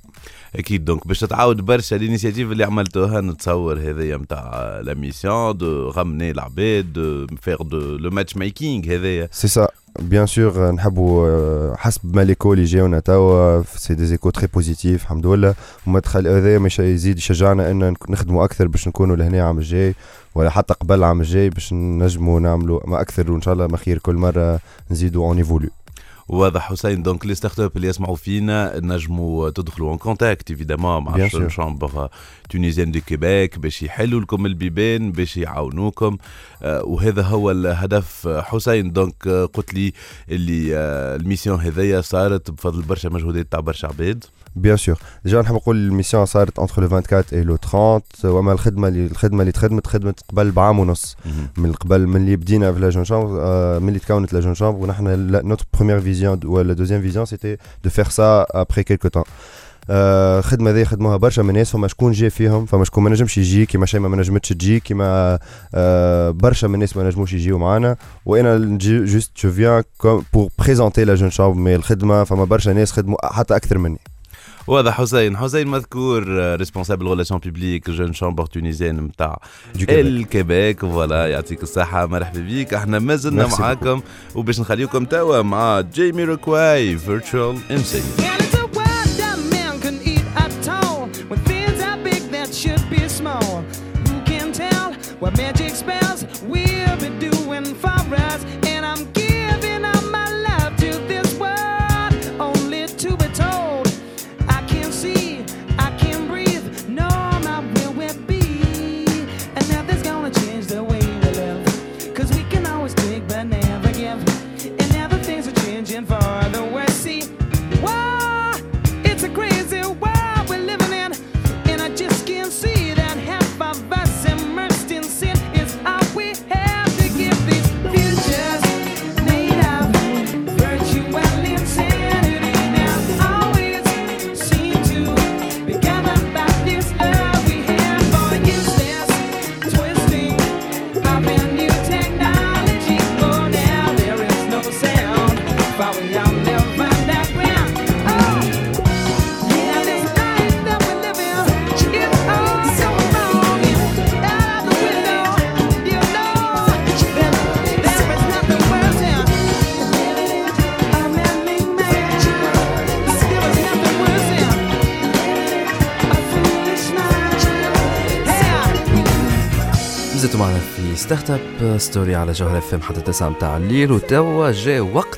أكيد. donc باش تتعاود برشا ال initiative اللي عملتوها نتصور هذايا نتاع la mission de ramener العباد de faire de le matchmaking هذايا. C'est ça. Bien sûr نحبوا حسب ما l'écho اللي جاونا توا c'est des échos très positifs الحمد لله. وما تخلي هذا مش يزيد يشجعنا إن نخدموا أكثر باش نكونوا لهنا العام الجاي ولا حتى قبل العام الجاي باش نجموا نعملوا ما أكثر وإن شاء الله ما خير كل مرة نزيدوا on évolue واضح حسين donc les start-up اللي يسمعوا فينا نجموا تدخلوا en contact évidemment مع. chambre tunisienne du Québec باش يحلوا لكم البيبان باش يعاونوكم. آه، وهذا هو الهدف آه، حسين. donc آه، قلت لي اللي ال mission هذيا صارت بفضل برشا مجهودات تاع برشا عباد. bien sûr déjà نحب نقول ال mission صارت entre le 24 et le 30 وما الخدمه اللي الخدمه اللي تخدمت خدمت قبل بعام ونص من قبل من اللي بدينا في la jeune chambre من اللي تكونت la jeune chambre ونحن notre première vision ولا deuxième vision c'était de faire ça après quelque temps آه، خدمة ذي خدموها برشا من الناس فما شكون جا فيهم فما شكون ما نجمش يجي كيما شيء ما نجمتش تجي كيما آه، برشا من الناس ما نجموش يجيو معانا. وأنا juste je viens pour présenter la jeune chambre mais الخدمه فما برشا ناس خدموا حتى أكثر مني. واضح حسين حسين مذكور responsable relations publiques jeune chambre tunisienne نتاع. الكيبيك voilà يعطيك الصحة مرحبا بيك. إحنا ما زلنا Merci معاكم وباش نخليكم توا مع Jamiroquai Virtual Insanity Start-up Story على جوهر اف ام حتى 9 متاع الليل وتوا جا وقت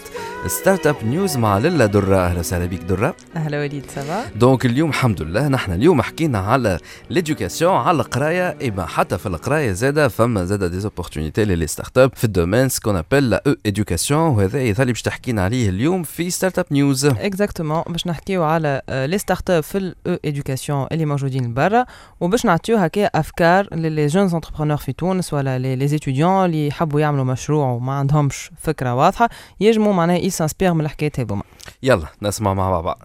Start-up News مع للا درة. أهلا وسهلا بك درة. أهلا وليد ça va donc اليوم الحمد لله نحن اليوم حكينا على l'éducation على القراية اما حتى في القراية زادة فما زادة des opportunités les start-up في ال domaine ce qu'on appelle la ou education وهذا يظل باش تحكينا عليه اليوم في Start-up News. exactement باش نحكيو على les start-up في ال او education اللي موجودين برا. وباش نعطيو هكا أفكار ل les jeunes entrepreneurs في تونس ولا les étudiants اللي يحبوا يعملوا مشروع وما عندهمش فكرة واضحة يجموا معناها ي s'inspirent من الحكايات هذوما يلا نسمع مع بعض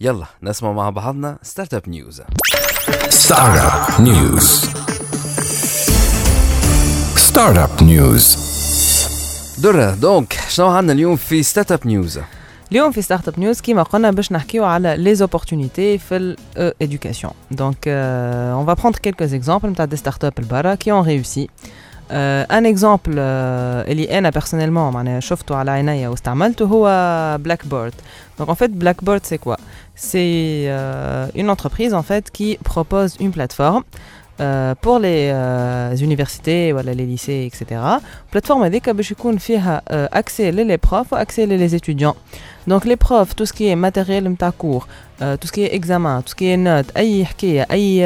يلا نسمع مع بعضنا ستارت اب نيوز Startup News. Startup News. درة donc شنو عندنا اليوم في Start-up News اليوم في Start-up News كيما قلنا باش نحكيو على les opportunités في الاديوكاسيون دونك اون فا بروندر كيلكوز اكزامبل نتاع دي ستارت اب البرا كي اون ريوسي ان اكزامبل اللي انا بيرسونيلمون معناها شفته على عينيا واستعملته هو بلاك بيرد دونك en fait Blackbird c'est quoi C'est euh, une entreprise en fait qui propose une plateforme euh, pour les euh, universités voilà, les lycées etc. plateforme هذيك باش يكون فيها euh, accès les profs accès les étudiants Profs tout ce qui est matériel نتاع les examens tout ce qui est notes اي حكايه أي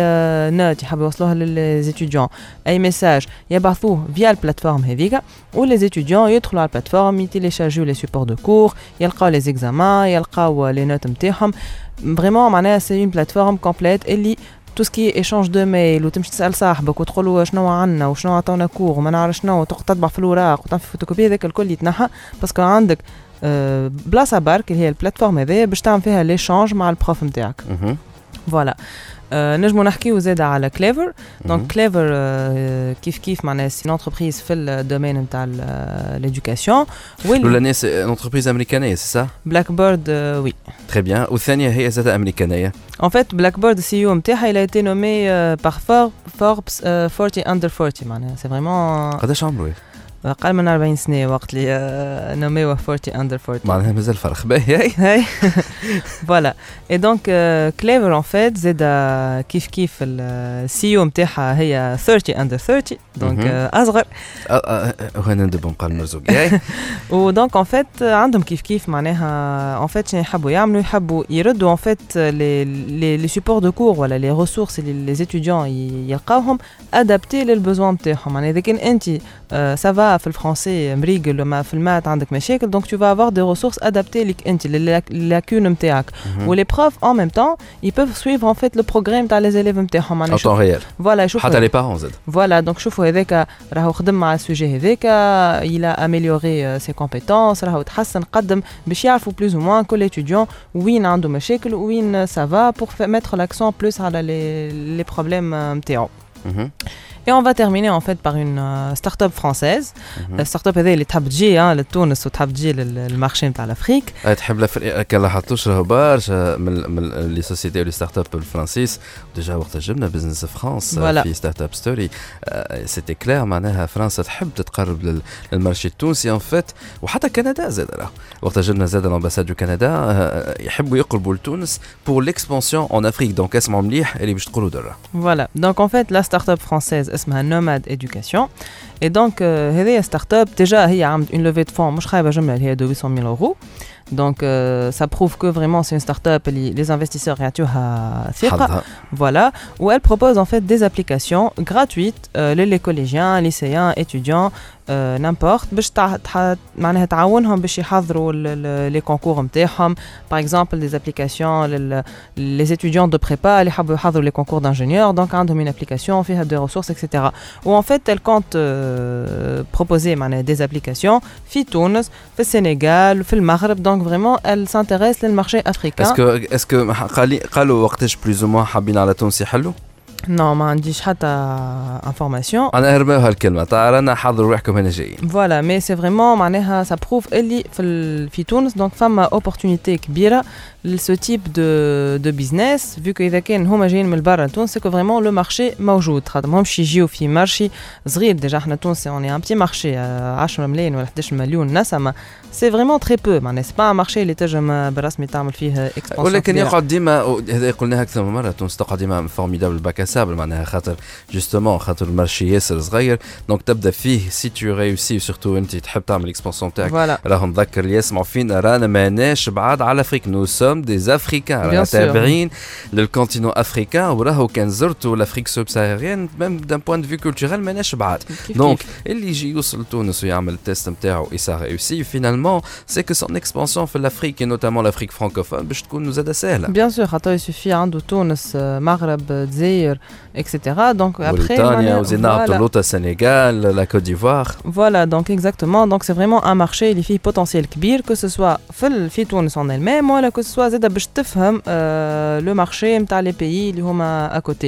note يحبوا يوصلوها étudiants اي message يبعثوه via ال plateforme هذيك و les étudiants يدخلوا على ال plateforme يتيليشارجيو les supports de cours يلقاو les examens يلقاو les notes نتاعهم vraiment معناها c'est une plateforme complète اللي tout ce qui est échange de mails وتمشي تسال صاحبك وتقول له شنو عندنا وشنو عطاونا cours وما نعرف شنو تطبع في الوراق وتعمل في فوتوكوبي هذاك الكل يتنحى parce que عندك بلاصه برك اللي هي ال plateforme هذايا باش تعمل فيها l'échange مع ال prof نتاعك مهم. voilà آه، نجمو نحكيو زاد على Clever مهم. donc Clever كيف كيف معناها c'est entreprise في ال domaine نتاع l'éducation الاولى ناس entreprise امريكانيه c'est ça Blackbird oui très bien والثانيه هي زاد امريكانيه En fait, Blackbird, le CEO نتاعها, il a été nommé euh, par For- Forbes euh, 40 under 40 معناها c'est vraiment قداش عمرو أقل من 40 سنة وقت اللي نوميوه 40 under 40 معناها مازال فرق. باهي. هاي. voilà et donc Clever en fait زاد كيف كيف ال CEO نتاعها هي 30 under 30 donc اصغر وهنا ندب نقال مرزوق و donc en fait عندهم كيف كيف معناها en fait شنو يحبوا يعملوا يحبوا يردوا ان فيت les supports de cours ولا les ressources اللي لي ستوديون يلقاوهم adaptés لل besoins نتاعهم معناها اذا كان انت ça va pas في الفرنسي مريقل وما في ال maths عندك مشاكل donc tu vas avoir des ressources adaptées ليك أنت لل lacunes نتاعك و les profs en même temps ils peuvent suivre en fait le progrès نتاع les élèves نتاعهم معناها en temps réel. voilà يشوفوا حتى les parents زاد. voilà donc شوفوا هذاك راهو خدم على ال sujet هذاك il a amélioré ses compétences راهو تحسن قدم باش يعرفوا plus ou moins كل étudiant وين عنده مشاكل وين ça va pour fa- mettre l'accent plus على les les problèmes euh, نتاعو مهم. Et on va terminer en fait par une euh, start-up française. Mhm. La start-up هذه اللي تحب تجي hein, لتونس وتحب تجي لل- لل marché نتاع ال Afrique. أي تحب ال Afrique كان لاحظتوش راهو برشا من من les sociétés و les start-up الفرنسيس déjà وقت جبنا Business France Voilà. في Startup Story c'était clair معناها فرنسا تحب تتقرب لل- لل marché التونسي en fait وحتى كندا زاد راه وقت جبنا زاد ال ambassade du Canada آه، يحبوا يقربوا لتونس بور ليكسبانسيون اون افريك دونك اسمعوا مليح اللي باش تقولوا درا Voilà. Donc en fait la start-up française اسمها Nomad Education. Et donc euh, هذه start-up déjà هي عملت une levée de fonds مش خايبة جملة اللي هي de 800 000 euros. Donc euh, ça prouve que vraiment c'est une start-up, les, les investisseurs Voilà, où elle propose en fait des applications gratuites, euh, les, collégiens, lycéens, étudiants, euh, n'importe, les concours par exemple des applications, les, étudiants de prépa, les concours d'ingénieurs, donc hein, une application, fait des ressources, etc. Où en fait elle compte euh, proposer des applications, fit Tunis, au Sénégal, au Maghreb, donc vraiment elle s'intéresse للمارشي africain. اسكو اسكو قالي قالوا وقتاش بلوز موا حابين على تونس يحلوا non ما عنديش حتى information. أنا هرباوها الكلمة تاع رانا حضروا روحكم هنا جايين voilà mais c'est vraiment معناها ça prouve اللي في ال- في تونس donc فما opportunité كبيره ل ce type de de business vu que اذا كان هما جايين من برا تونس c'est que vraiment le marché موجود خاطر ماهمش يجيو في marché صغير déjà إحنا تونس on est un petit marché 10 ملايين ولا 11 مليون نسمه c'est vraiment très peu معناها c'est pas un marché اللي تنجم بالرسمي تعمل فيه expansion ولكن يقعد ديما هذا قلناها أكثر من مره تونس تقعد ديما formidable bac à sable معناها خاطر justement خاطر ال marché ياسر صغير donc تبدا فيه si tu réussis surtout انت تحب تعمل ال expansion تاعك voilà راهم نذكر اللي يسمعوا فينا رانا ماناش بعاد على Afrique nous sommes des Africains رانا Bien sûr. تابعين لل continent africain وراهو كان زرتوا l'Afrique subsaharienne même d'un point de vue culturel ماناش بعاد كيف donc كيف. اللي يجي يوصل لتونس ويعمل ال test نتاعو et ça réussit finalement c'est que son expansion في ال Afrique notamment l'Afrique francophone باش تكون زاده سهله bien sûr خاطر يسوفي عنده تونس آه، مغرب دزاير et cetera donc موريتانيا وزينا لوطا السنغال la Côte d'Ivoire Voilà, donc exactement. Donc c'est vraiment un marché اللي فيه potentiel كبير que ce soit في ال- في تونس en elle-même ولا que ce soit زاده باش تفهم آه، le marché نتاع les pays اللي هما à côté.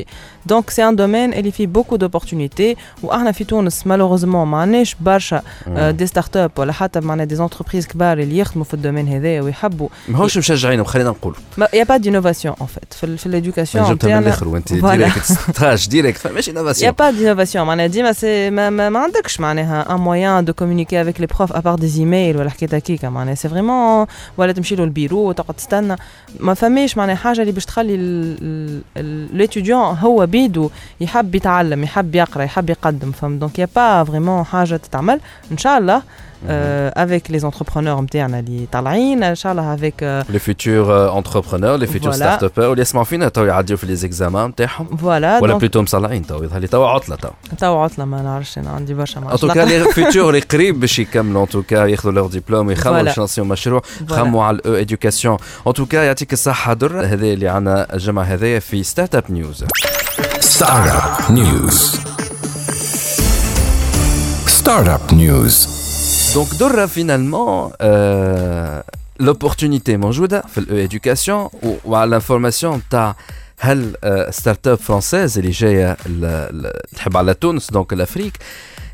Donc c'est un domaine اللي فيه beaucoup d'opportunités وإحنا في تونس malheureusement ما عندناش برشا آه، des start-up ولا حتى معنا des entreprises كبار اللي يخدموا في ال domaine هذا ويحبوا ماهوش مشجعينهم خلينا نقولوا ما y a pas d'innovation en fait. في ال- في l'éducation جبتها من نتاعنا الآخر وانت Voilà. ديريكت ستاج ديريكت ماشي Il n'y a innovation pas d'innovation. معناها ديما c'est ما ما ما عندكش معناها un moyen de communiquer avec les profs à part des emails ولا حكايه هكيكا معناها c'est vraiment ولا تمشي له البيرو وتقعد تستنى ما فماش معناها حاجة اللي باش تخلي l'étudiant هو بيدو يحب يتعلم يحب يقرأ يحب يقدم فهم donc y a pas vraiment حاجة تتعمل. إن شاء الله avec les entrepreneurs نتاعنا اللي طالعين ان شاء الله افيك لي فيتور انتربرونور لي فيتور Voilà. start-upper واللي يسمعوا فينا تو يعديو في les examens نتاعهم voilà ولا donc plutôt مصلعين تو يظهر لي تو عطله تو تو عطله ما نعرفش أنا عندي برشا en tout cas les futurs اللي قريب باش يكملوا en tout cas ياخذوا leur diplôme ويخمموا Voilà. باش ينصيو مشروع Voilà. خموا على ال EdTech éducation en tout cas يعطيك الصحه درة هذا اللي عندنا الجمعه هذايا في Startup News Startup News. Startup News. donc درة finalement l'opportunité موجوده في ال haute éducation وعلى ال information تاع هل start-up française اللي جاية ل- ل- تحب على تونس donc ال Afrique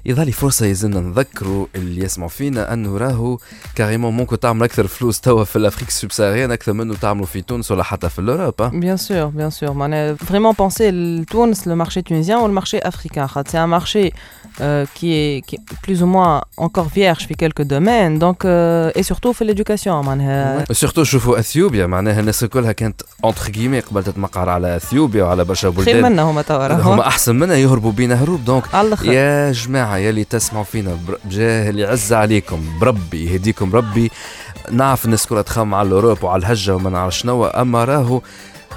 يظهر لي فرصه يلزمنا نذكروا اللي يسمعوا فينا انه راهو carrément ممكن تعمل أكثر فلوس توا في ال Afrique ال subsaharienne أكثر منه تعملوا في تونس ولا حتى في الاوروب hein. Bien sûr, bien sûr. معناها vraiment penser le Tunis, le marché tunisien ou le marché africain. خاطر C'est un marché euh, qui, est, qui est plus ou moins encore vierge في quelques domaines. Donc, euh, et surtout في l'éducation. معناها سورتو شوفوا اثيوبيا معناها الناس الكلها كانت اونتر كيمي قبل تتمقر على اثيوبيا وعلى برشا خير بلدان منا هما توا هما. احسن منها يهربوا بينا هروب دونك يا جماعة يا اللي تسمعوا فينا بجاه اللي يعز عليكم بربي يهديكم ربي نعرف الناس كلها تخمم على ال Europe وعلى الهجة وما نعرف شنو أما راهو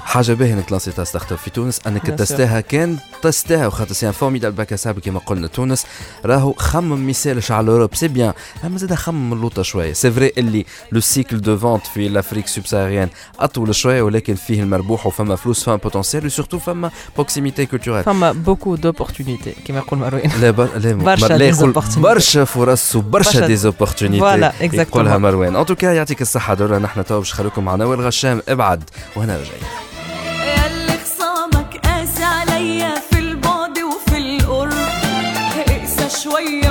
حاجة باهية إنك لانسيتها startup في تونس إنك. تستاها كان تستاها وخاطر c'est un formidable bac à sable كما قلنا. تونس راهو خمم ما يسالش على ال Europe. c'est bien أما زاد خمم اللوطه شوية. c'est vrai اللي le cycle de vente في l'Afrique subsaharienne أطول شوية ولكن فيه المربوح وفما فلوس فما potentiel و surtout فما proximité culturelle فما beaucoup d'opportunités كما يقول مروان. لا بر... لا برشا لا يقول. برشا فرص وبرشا برشا- des opportunités exactement. يقولها مروان. ان توكا يعطيك الصحة دورة نحن تو باش نخليكم مع نوال غشام ابعد وهنا رجعين اقسى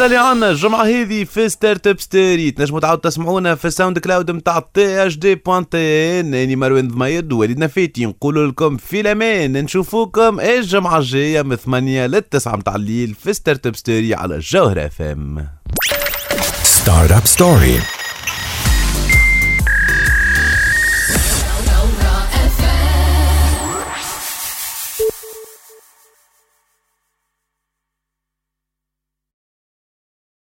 هذا اللي عنا الجمعة هذه في Startup Story تنجموا تعاودوا تسمعونا في ال SoundCloud نتاع THD point TN اني مروان ضمير ووليد نفيتي نقول لكم في الأمان. نشوفوكم الجمعة الجاية من 8 لل 9 متاع الليل في Startup Story على الجوهرة FM Startup Story.